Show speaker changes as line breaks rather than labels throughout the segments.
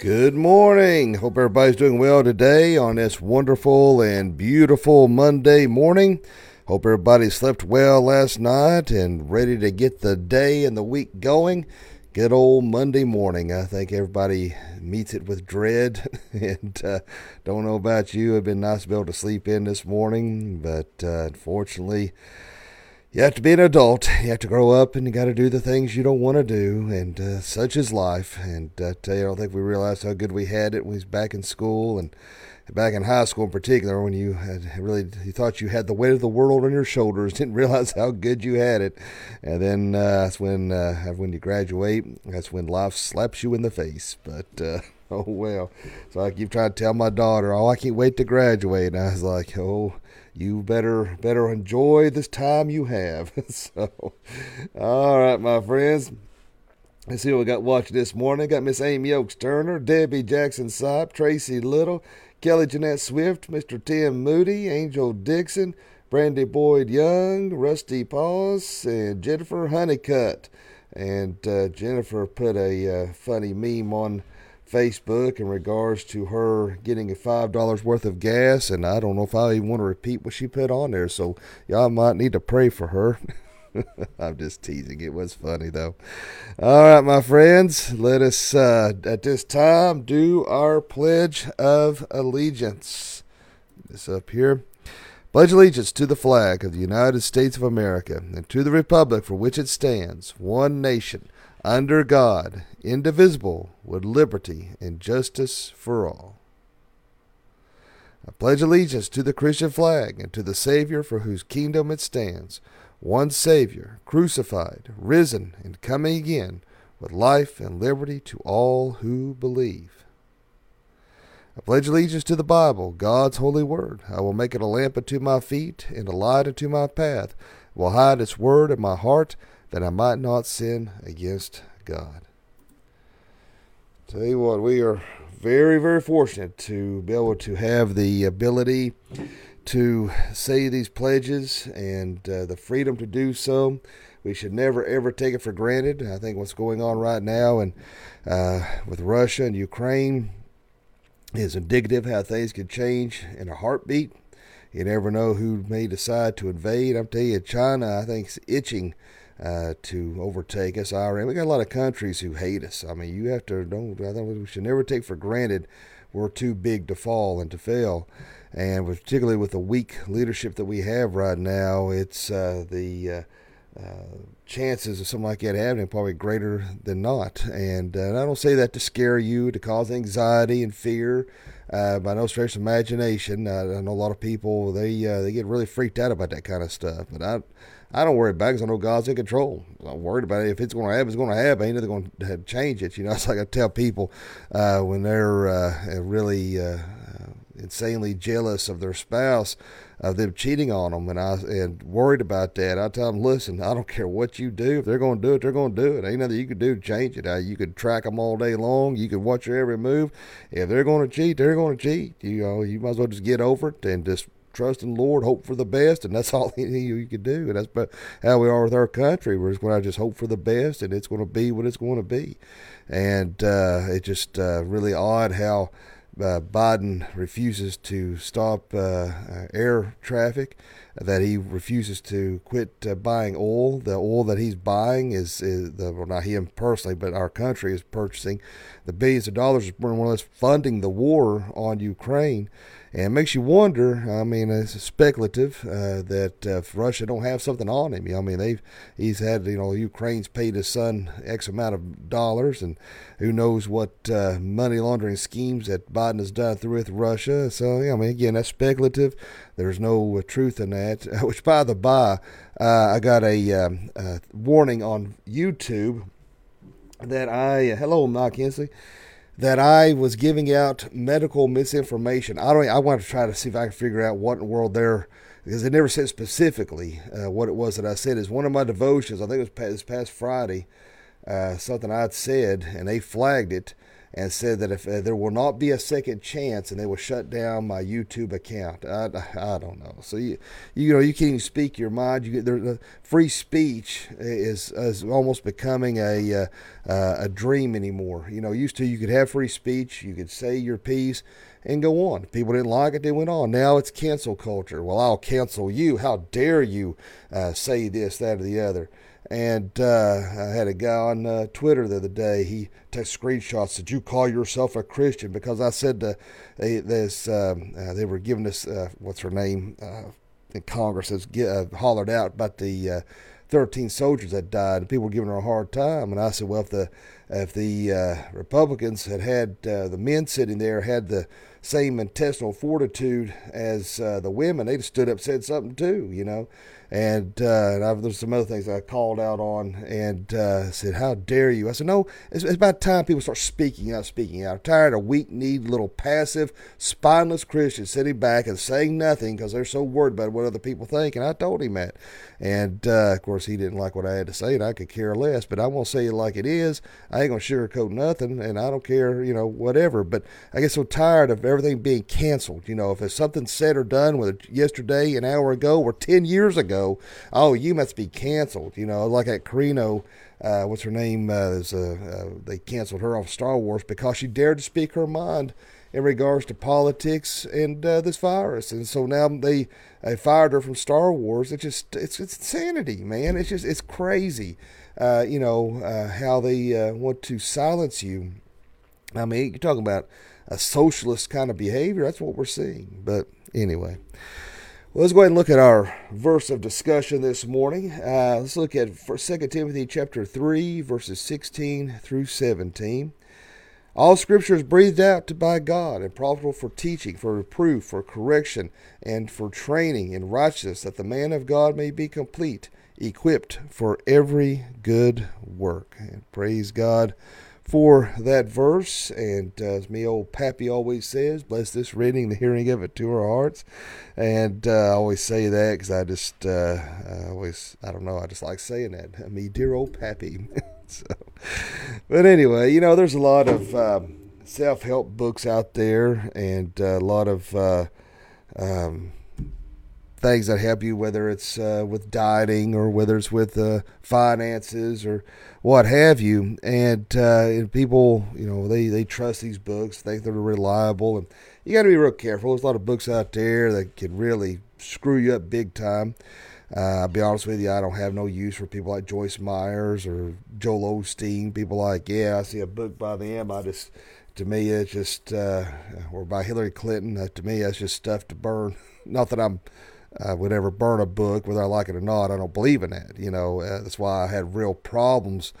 Good morning. Hope everybody's doing well today on this wonderful and beautiful Monday morning. Hope everybody slept well last night and ready to get the day and the week going. Good old Monday morning. I think everybody meets it with dread. and uh, don't know about you. It'd been nice to be able to sleep in this morning, but uh, unfortunately, you have to be an adult. You have to grow up, and you got to do the things you don't want to do, and uh, such is life. And uh, I don't think we realized how good we had it when we was back in school and back in high school in particular, when you had really you thought you had the weight of the world on your shoulders, didn't realize how good you had it, and then uh, that's when uh, when you graduate, that's when life slaps you in the face. But uh, oh well, so I keep trying to tell my daughter, oh, I can't wait to graduate. And I was like, oh you better better enjoy this time you have. so, all right, my friends. Let's see what we got watching this morning. Got Miss Amy Oaks Turner, Debbie Jackson Sipe, Tracy Little, Kelly Jeanette Swift, Mr. Tim Moody, Angel Dixon, Brandy Boyd Young, Rusty Paws, and Jennifer Honeycutt. And uh, Jennifer put a uh, funny meme on Facebook in regards to her getting a five dollars worth of gas, and I don't know if I even want to repeat what she put on there. So y'all might need to pray for her. I'm just teasing. It was funny though. All right, my friends, let us uh, at this time do our pledge of allegiance. This up here. Pledge allegiance to the flag of the United States of America and to the republic for which it stands, one nation under God, indivisible, with liberty and justice for all. I pledge allegiance to the Christian flag and to the Savior for whose kingdom it stands, one Savior, crucified, risen, and coming again, with life and liberty to all who believe. I pledge allegiance to the Bible, God's holy word. I will make it a lamp unto my feet and a light unto my path. I will hide its word in my heart that I might not sin against God. Tell you what, we are very, very fortunate to be able to have the ability to say these pledges and uh, the freedom to do so. We should never ever take it for granted. I think what's going on right now and uh, with Russia and Ukraine is indicative how things could change in a heartbeat. You never know who may decide to invade. I'm telling you, China, I think, is itching uh, to overtake us. Iran. We got a lot of countries who hate us. I mean, you have to don't. I think we should never take for granted we're too big to fall and to fail. And particularly with the weak leadership that we have right now, it's uh, the uh, uh, chances of something like that happening probably greater than not. And, uh, and, I don't say that to scare you, to cause anxiety and fear. Uh, by no stretch of imagination, I know a lot of people they they get really freaked out about that kind of stuff. But I I don't worry about it because I know God's in control. I'm worried about it. If it's going to happen, it's going to happen. Ain't nothing going to change it. You know, it's like I tell people uh, when they're uh, really uh, insanely jealous of their spouse, of them cheating on them, and I and worried about that. I tell them, listen, I don't care what you do. If they're going to do it, they're going to do it. Ain't nothing you can do to change it. Uh, you could track them all day long. You could watch their every move. If they're going to cheat, they're going to cheat. You know, you might as well just get over it and just trust in Lord, hope for the best, and that's all you, you can do. And that's how we are with our country. We're just going to just hope for the best, and it's going to be what it's going to be. And uh, it's just uh, really odd how uh, Biden refuses to stop uh, air traffic, that he refuses to quit uh, buying oil. The oil that he's buying is, is the, well, not him personally, but our country is purchasing the billions of dollars, more or less funding the war on Ukraine. And it makes you wonder. I mean, it's speculative uh, that uh, Russia don't have something on him. I mean, they've he's had you know Ukraine's paid his son X amount of dollars, and who knows what uh, money laundering schemes that Biden has done through with Russia. So yeah, I mean, again, that's speculative. There's no uh, truth in that. Which, by the by, uh, I got a, um, a warning on YouTube that I hello Mike Hensley that I was giving out medical misinformation. I don't. I want to try to see if I can figure out what in the world they're because they never said specifically uh, what it was that I said. Is one of my devotions. I think it was past, this past Friday. Uh, something I'd said, and they flagged it. And said that if uh, there will not be a second chance, and they will shut down my YouTube account. I, I don't know. So you you know you can't even speak your mind. You get the free speech is is almost becoming a uh, uh, a dream anymore. You know, used to you could have free speech, you could say your piece and go on. People didn't like it, they went on. Now it's cancel culture. Well, I'll cancel you. How dare you uh, say this, that, or the other? And uh, I had a guy on uh, Twitter the other day. He took screenshots. Did you call yourself a Christian? Because I said to, this, um, uh, they were giving us uh, what's her name uh, in Congress has uh, hollered out about the 13 soldiers that died, people were giving her a hard time. And I said, well, if the if the Republicans had had the men sitting there had the same intestinal fortitude as uh, the women, they'd stood up said something too, you know. And, uh, and I've, there's some other things I called out on and uh, said, How dare you? I said, No, it's, it's about time people start speaking out, speaking out. I'm tired of weak kneed, little passive, spineless Christians sitting back and saying nothing because they're so worried about what other people think. And I told him that. And uh, of course, he didn't like what I had to say, and I could care less. But I'm to say it like it is. I ain't to sugarcoat nothing, and I don't care, you know, whatever. But I get so tired of everything being canceled. You know, if it's something said or done, whether yesterday, an hour ago, or 10 years ago, oh, you must be canceled. You know, like at Carano, uh, what's her name? Uh, is, uh, uh, they canceled her off Star Wars because she dared to speak her mind in regards to politics and uh, this virus. And so now they, they fired her from Star Wars. It's just, it's, it's insanity, man. It's just, it's crazy. Uh, you know, how they want to silence you. I mean, you're talking about a socialist kind of behavior. That's what we're seeing. But anyway. Well, let's go ahead and look at our verse of discussion this morning. Uh, let's look at 2 Timothy chapter 3, verses 16 through 17. All scripture is breathed out by God and profitable for teaching, for reproof, for correction, and for training in righteousness, that the man of God may be complete, equipped for every good work. And praise God for that verse. And uh, as me old Pappy always says, bless this reading, the hearing of it to our hearts. And uh, I always say that because I just, uh, I always, I don't know, I just like saying that. Me, dear old Pappy. so, but anyway, you know, there's a lot of um, self help books out there and a lot of. Uh, um, things that help you, whether it's uh, with dieting or whether it's with uh, finances or what have you. And, uh, and people, you know, they, they trust these books, they think they're reliable, and you got to be real careful. There's a lot of books out there that can really screw you up big time. Uh, I'll be honest with you, I don't have no use for people like Joyce Meyers or Joel Osteen. People like, yeah, I see a book by them. I just, to me, it's just, uh, or by Hillary Clinton. Uh, to me, that's just stuff to burn. Not that I'm I would ever burn a book, whether I like it or not. I don't believe in that. You know, uh, that's why I had real problems.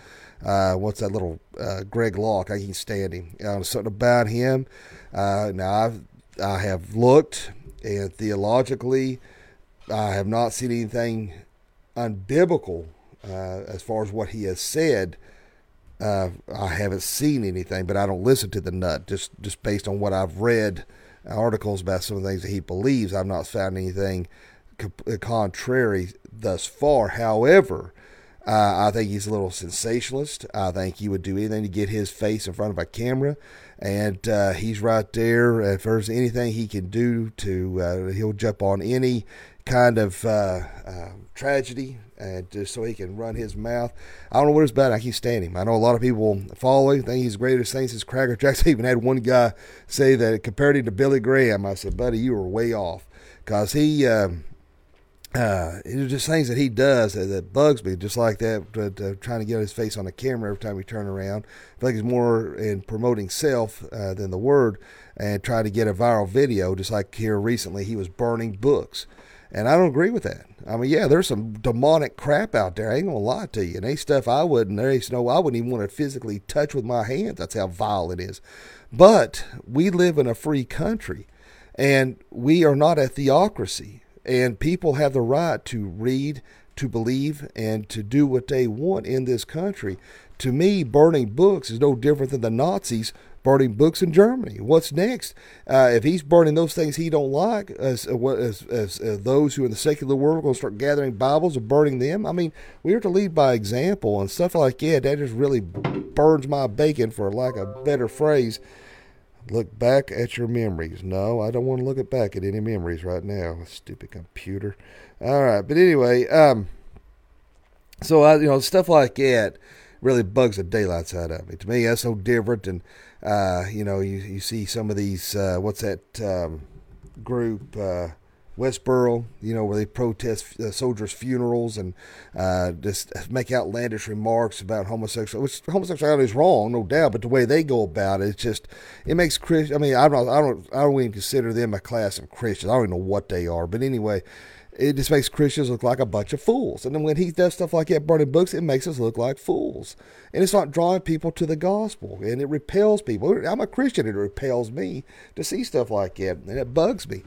Uh, what's that little uh, Greg Locke? I can't stand him. Uh, something about him. Uh, now I've I have looked and theologically, I have not seen anything unbiblical uh, as far as what he has said. Uh, I haven't seen anything, but I don't listen to the nut just just based on what I've read articles about some of the things that he believes. I've not found anything contrary thus far. However, uh, I think he's a little sensationalist. I think he would do anything to get his face in front of a camera, and uh, he's right there. If there's anything he can do to, uh, he'll jump on any kind of uh, uh, tragedy, and just so he can run his mouth. I don't know what it's about. I can't stand him. I know a lot of people follow him, think he's the greatest thing since Cracker Jacks. I even had one guy say that compared him to Billy Graham. I said, buddy, you were way off, because he. Um, uh, it's just things that he does that, that bugs me, just like that, but, uh, trying to get his face on the camera every time we turn around. I think he's more in promoting self uh, than the word and trying to get a viral video, just like here recently, he was burning books. And I don't agree with that. I mean, yeah, there's some demonic crap out there. I ain't gonna lie to you. And ain't stuff I wouldn't. There's no, I wouldn't even want to physically touch with my hands. That's how vile it is. But we live in a free country, and we are not a theocracy. And people have the right to read, to believe, and to do what they want in this country. to me, burning books is no different than the Nazis burning books in Germany. What's next? Uh, if he's burning those things he don't like, as, uh, as, as, as those who in the secular world are going to start gathering Bibles and burning them, I mean, we are to lead by example and stuff like that. That just really burns my bacon, for lack of a better phrase. Look back at your memories. No, I don't want to look at back at any memories right now. Stupid computer. All right, but anyway, um, so I, you know, stuff like that really bugs the daylights out of me. To me, that's so different. And uh, you know, you you see some of these. Uh, what's that um, group? Uh, Westboro, you know, where they protest uh, soldiers' funerals and uh, just make outlandish remarks about homosexuality. Which homosexuality is wrong, no doubt, but the way they go about it, it's just it makes Christian. I mean, I don't, I don't, I don't even consider them a class of Christians. I don't even know what they are, but anyway, it just makes Christians look like a bunch of fools. And then when he does stuff like that, burning books, it makes us look like fools. And it's not drawing people to the gospel. And it repels people. I'm a Christian. It repels me to see stuff like that. And it bugs me.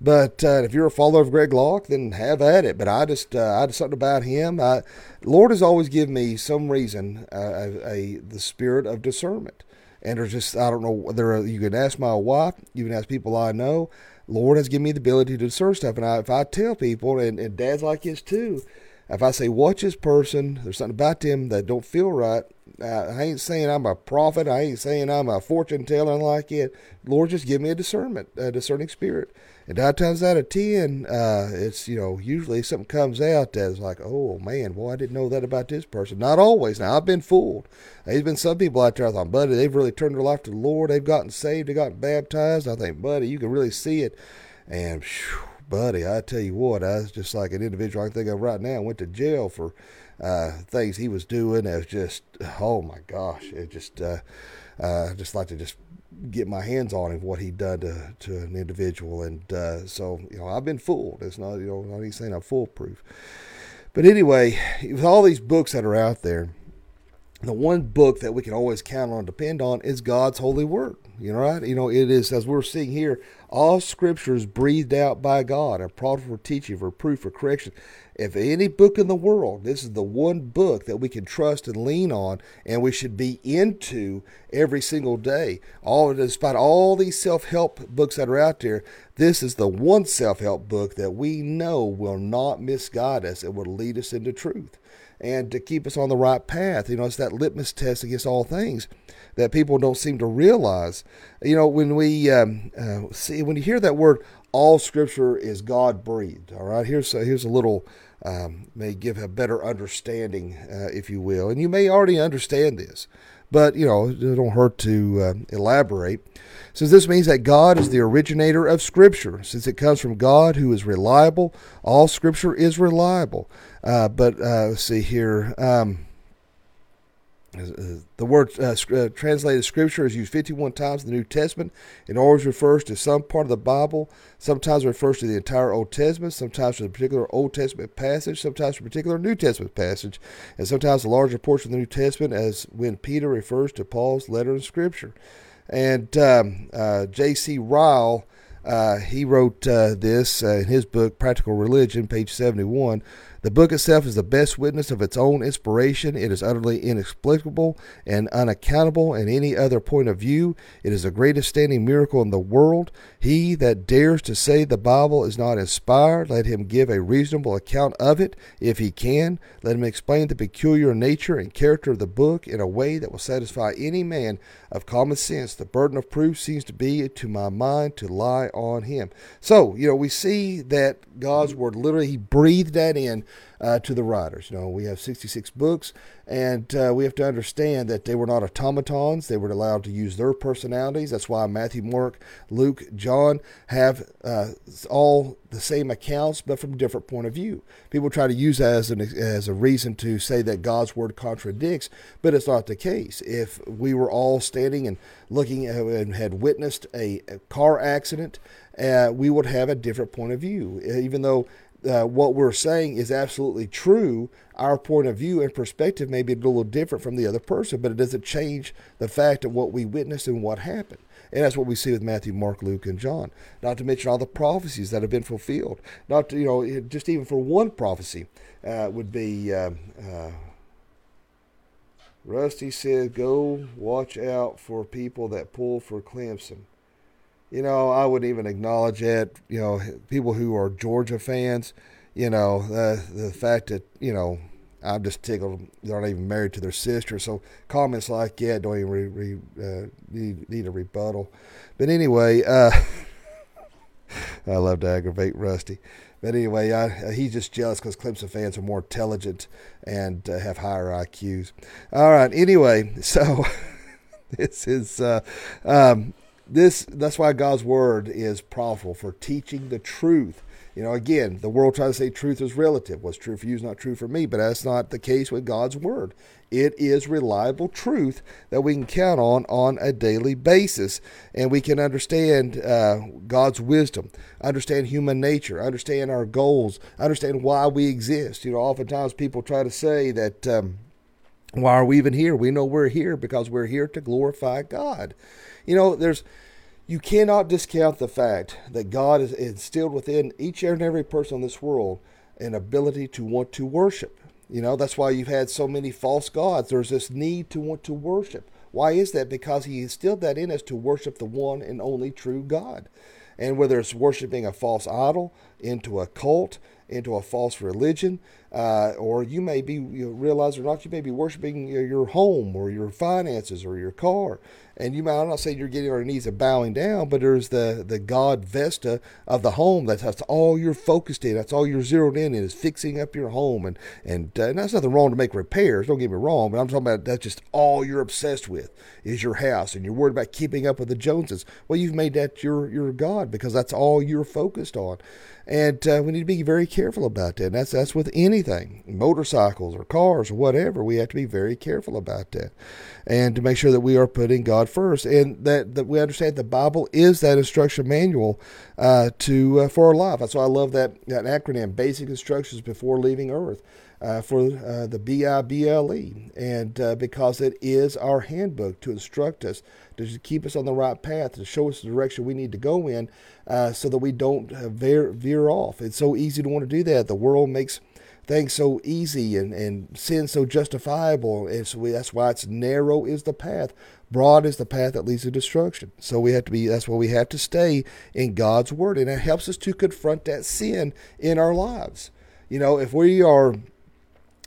But uh, if you're a follower of Greg Locke, then have at it. But I just, uh, I just something about him. I, Lord has always given me some reason, uh, a, a, the spirit of discernment. And there's just, I don't know, whether you can ask my wife, you can ask people I know. Lord has given me the ability to discern stuff. And I, if I tell people, and, and dads like this too, if I say, watch this person, there's something about them that don't feel right, I ain't saying I'm a prophet. I ain't saying I'm a fortune teller like it. Lord, just give me a discernment, a discerning spirit. And nine times out of ten, uh, it's, you know, usually something comes out that's like, oh, man, boy, I didn't know that about this person. Not always. Now, I've been fooled. There's been some people out there I thought, buddy, they've really turned their life to the Lord. They've gotten saved. They've gotten baptized. I think, buddy, you can really see it. And, whew, buddy, I tell you what, I was just like an individual I think of right now. Went to jail for uh, things he was doing. It was just, oh my gosh, it just, uh, uh, just like to just get my hands on him what he done to, to an individual. And uh, so, you know, I've been fooled. It's not, you know, not saying I'm foolproof. But anyway, with all these books that are out there, the one book that we can always count on, depend on, is God's holy word. You know, right? You know, it is as we're seeing here, all scriptures breathed out by God and profitable for teaching, for proof, for correction. If any book in the world, this is the one book that we can trust and lean on, and we should be into every single day. All despite all these self-help books that are out there, this is the one self-help book that we know will not misguide us. It will lead us into truth and to keep us on the right path. You know, it's that litmus test against all things that people don't seem to realize. You know, when we um, uh, see when you hear that word, all Scripture is God breathed. All right, here's a, here's a little um, may give a better understanding, uh, if you will, and you may already understand this. But you know, it don't hurt to uh, elaborate. Since this means that God is the originator of Scripture, since it comes from God who is reliable, all Scripture is reliable. Uh, but uh, let's see here. Um, the word uh, uh, translated scripture is used 51 times in the New Testament. It always refers to some part of the Bible. Sometimes refers to the entire Old Testament, sometimes to a particular Old Testament passage, sometimes to a particular New Testament passage, and sometimes a larger portion of the New Testament, as when Peter refers to Paul's letter in Scripture. And um, uh, J.C. Ryle, uh, he wrote uh, this in his book, Practical Religion, page 71. The book itself is the best witness of its own inspiration. It is utterly inexplicable and unaccountable in any other point of view. It is the greatest standing miracle in the world. He that dares to say the Bible is not inspired, let him give a reasonable account of it if he can. Let him explain the peculiar nature and character of the book in a way that will satisfy any man of common sense. The burden of proof seems to be, to my mind, to lie on him. So, you know, we see that God's word literally, he breathed that in uh, to the writers. You know, we have 66 books, and uh, we have to understand that they were not automatons. They were allowed to use their personalities. That's why Matthew, Mark, Luke, John have uh, all the same accounts, but from different point of view. People try to use that as, an, as a reason to say that God's word contradicts, but it's not the case. If we were all standing and looking and had witnessed a, a car accident, uh, we would have a different point of view. Even though uh, what we're saying is absolutely true, our point of view and perspective may be a little different from the other person, but it doesn't change the fact of what we witnessed and what happened. And that's what we see with Matthew, Mark, Luke, and John. Not to mention all the prophecies that have been fulfilled. Not to, you know, just even for one prophecy uh, would be. Um, uh, Rusty said, "Go watch out for people that pull for Clemson." You know, I wouldn't even acknowledge it. You know, people who are Georgia fans. You know, the the fact that you know I'm just tickled they're not even married to their sister. So comments like that don't even re, re, uh, need, need a rebuttal. But anyway, uh, I love to aggravate Rusty. But anyway, I, he's just jealous because Clemson fans are more intelligent and uh, have higher IQs. All right. Anyway, so this is uh, um, this. That's why God's word is powerful for teaching the truth you know, again, the world tries to say truth is relative. What's true for you is not true for me, but that's not the case with God's Word. It is reliable truth that we can count on on a daily basis, and we can understand uh, God's wisdom, understand human nature, understand our goals, understand why we exist. You know, oftentimes people try to say that. Um, why are we even here? We know we're here because we're here to glorify God. You know, there's you cannot discount the fact that God has instilled within each and every person in this world an ability to want to worship. You know, that's why you've had so many false gods. There's this need to want to worship. Why is that? Because He instilled that in us to worship the one and only true God. And whether it's worshiping a false idol, into a cult, into a false religion, uh, or you may be, you realize or not, you may be worshiping your home or your finances or your car. And you might, I'm not saying you're getting on your knees and bowing down, but there's the, the God Vesta of the home. That's, that's all you're focused in. That's all you're zeroed in in is fixing up your home. And, and, uh, and that's nothing wrong to make repairs. Don't get me wrong, but I'm talking about that's just all you're obsessed with is your house. And you're worried about keeping up with the Joneses. Well, you've made that your, your God because that's all you're focused on. And uh, we need to be very careful about that. And that's that's with anything, motorcycles or cars or whatever. We have to be very careful about that, and to make sure that we are putting God first, and that, that we understand the Bible is that instruction manual uh, to uh, for our life. That's why I love that that acronym: Basic Instructions Before Leaving Earth uh, for uh, the BIBLE, and uh, because it is our handbook to instruct us, to keep us on the right path, to show us the direction we need to go in, uh, so that we don't uh, veer, veer off. It's so easy to want to do that. The world makes things so easy and, and sin so justifiable. And so we, that's why it's narrow is the path, broad is the path that leads to destruction. So we have to be, that's why we have to stay in God's word. And it helps us to confront that sin in our lives. You know, if we are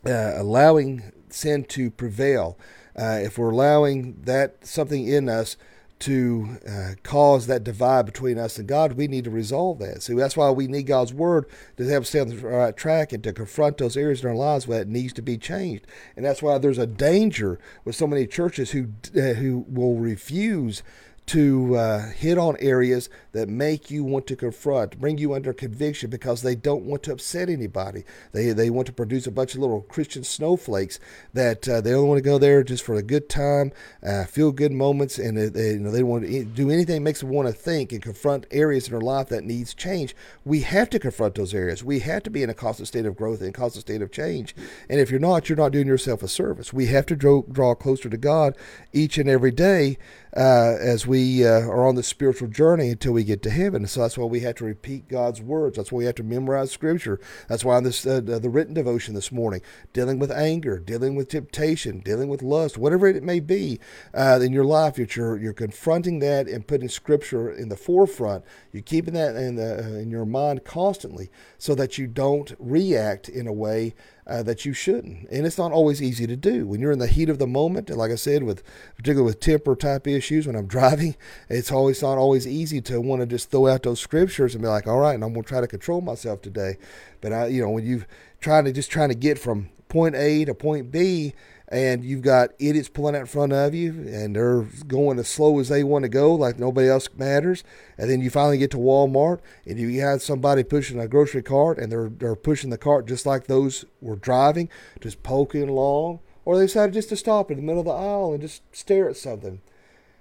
uh, allowing sin to prevail, uh, if we're allowing that something in us to uh, cause that divide between us and God, we need to resolve that. So that's why we need God's word to help us stay on the right track and to confront those areas in our lives where it needs to be changed. And that's why there's a danger with so many churches who uh, who will refuse to uh, hit on areas that make you want to confront, bring you under conviction because they don't want to upset anybody. They, they want to produce a bunch of little Christian snowflakes that uh, they only want to go there just for a good time, uh, feel good moments, and they, you know, they don't want to do anything that makes them want to think and confront areas in their life that needs change. We have to confront those areas. We have to be in a constant state of growth and constant state of change. And if you're not, you're not doing yourself a service. We have to draw, draw closer to God each and every day uh, as we uh, are on the spiritual journey until we get to heaven. So that's why we have to repeat God's words. That's why we have to memorize Scripture. That's why this uh, the written devotion this morning, dealing with anger, dealing with temptation, dealing with lust, whatever it may be uh, in your life, you're you're confronting that and putting Scripture in the forefront. You're keeping that in the, uh, in your mind constantly, so that you don't react in a way uh, that you shouldn't. And it's not always easy to do. When you're in the heat of the moment, like I said, with particularly with temper type issues when I'm driving, it's always not always easy to want to just throw out those scriptures and be like, all right, and I'm going to try to control myself today. But I, you know, when you're trying to just trying to get from point A to point B, and you've got idiots pulling out in front of you and they're going as slow as they want to go like nobody else matters. And then you finally get to walmart and you have somebody pushing a grocery cart and they're, they're pushing the cart just like those were driving just poking along or they decided just to stop in the middle of the aisle and just stare at something.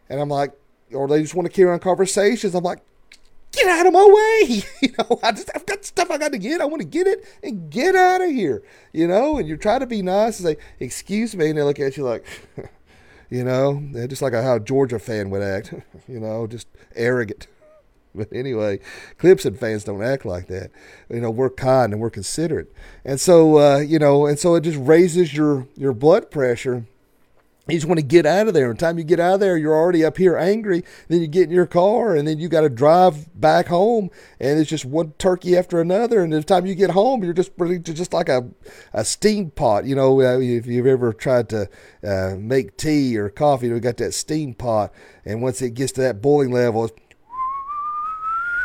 And i'm like or they just want to carry on conversations. I'm like get out of my way. You know, I just I've got stuff I got to get. I want to get it and get out of here. You know, and you're trying to be nice and say, "Excuse me," and they look at you like, you know, just like how a Georgia fan would act. You know, just arrogant. But anyway, Clemson fans don't act like that. You know, we're kind and we're considerate, and so uh, you know, and so it just raises your your blood pressure you just want to get out of there. And the time you get out of there, you're already up here angry. Then you get in your car, and then you got to drive back home, and it's just one turkey after another. And the time you get home, you're just just like a a steam pot. You know, uh, if you've ever tried to uh, make tea or coffee, you've got that steam pot, and once it gets to that boiling level, it's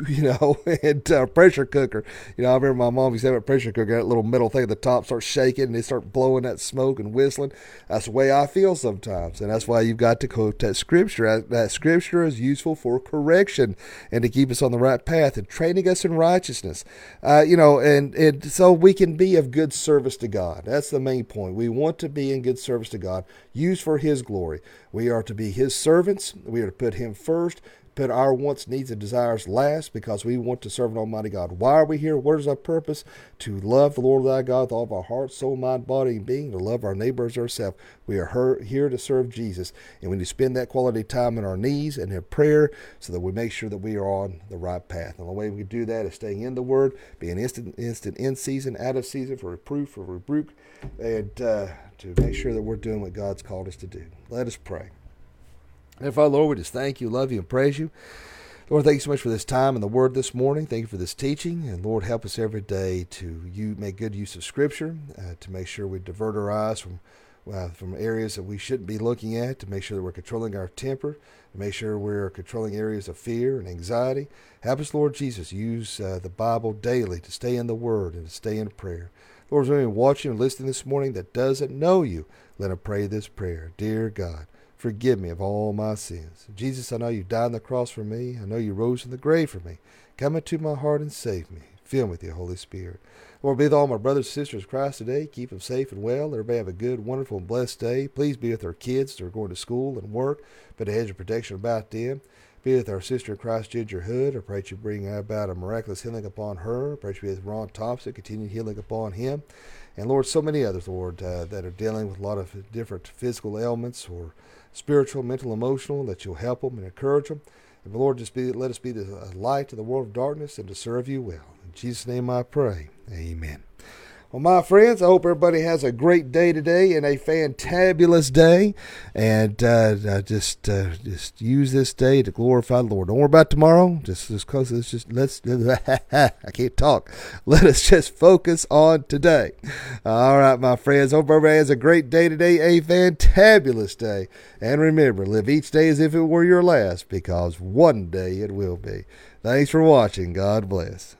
you know, and uh, pressure cooker. You know, I remember my mom used to have a pressure cooker, that little metal thing at the top starts shaking and they start blowing that smoke and whistling. That's the way I feel sometimes. And that's why you've got to quote that scripture. That scripture is useful for correction and to keep us on the right path and training us in righteousness. Uh, you know, and, and so we can be of good service to God. That's the main point. We want to be in good service to God, used for His glory. We are to be His servants. We are to put Him first put our wants, needs, and desires last because we want to serve an Almighty God. Why are we here? What is our purpose? To love the Lord thy God with all of our heart, soul, mind, body, and being, to love our neighbors ourselves. We are here to serve Jesus, and we need to spend that quality time on our knees and in prayer so that we make sure that we are on the right path. And the way we do that is staying in the Word, being instant, instant in season, out of season for reproof, for rebuke, and uh, to make sure that we're doing what God's called us to do. Let us pray. And Father, Lord, we just thank you, love you, and praise you. Lord, thank you so much for this time and the word this morning. Thank you for this teaching. And Lord, help us every day to you make good use of Scripture, uh, to make sure we divert our eyes from uh, from areas that we shouldn't be looking at, to make sure that we're controlling our temper, to make sure we're controlling areas of fear and anxiety. Help us, Lord Jesus, use uh, the Bible daily to stay in the Word and to stay in prayer. Lord, is anyone watching and listening this morning that doesn't know you, let them pray this prayer. Dear God, Forgive me of all my sins. Jesus, I know you died on the cross for me. I know you rose from the grave for me. Come into my heart and save me. Fill me with your Holy Spirit. Lord, be with all my brothers and sisters in Christ today. Keep them safe and well. Everybody have a good, wonderful, and blessed day. Please be with our kids that are going to school and work. Put a hedge of protection about them. Be with our sister in Christ, Ginger Hood. I pray that you bring about a miraculous healing upon her. I pray that you be with Ron Thompson, continue healing upon him. And Lord, so many others, Lord, uh, that are dealing with a lot of different physical ailments or spiritual, mental, emotional, that you'll help them and encourage them. And the Lord, just be, let us be the light to the world of darkness and to serve you well. In Jesus' name I pray. Amen. Well, my friends, I hope everybody has a great day today and a fantabulous day. And uh, just uh, just use this day to glorify the Lord. Don't worry about tomorrow. Just just cause it's just let's I can't talk. Let us just focus on today. All right, my friends. Hope everybody has a great day today, a fantabulous day. And remember, live each day as if it were your last, because one day it will be. Thanks for watching. God bless.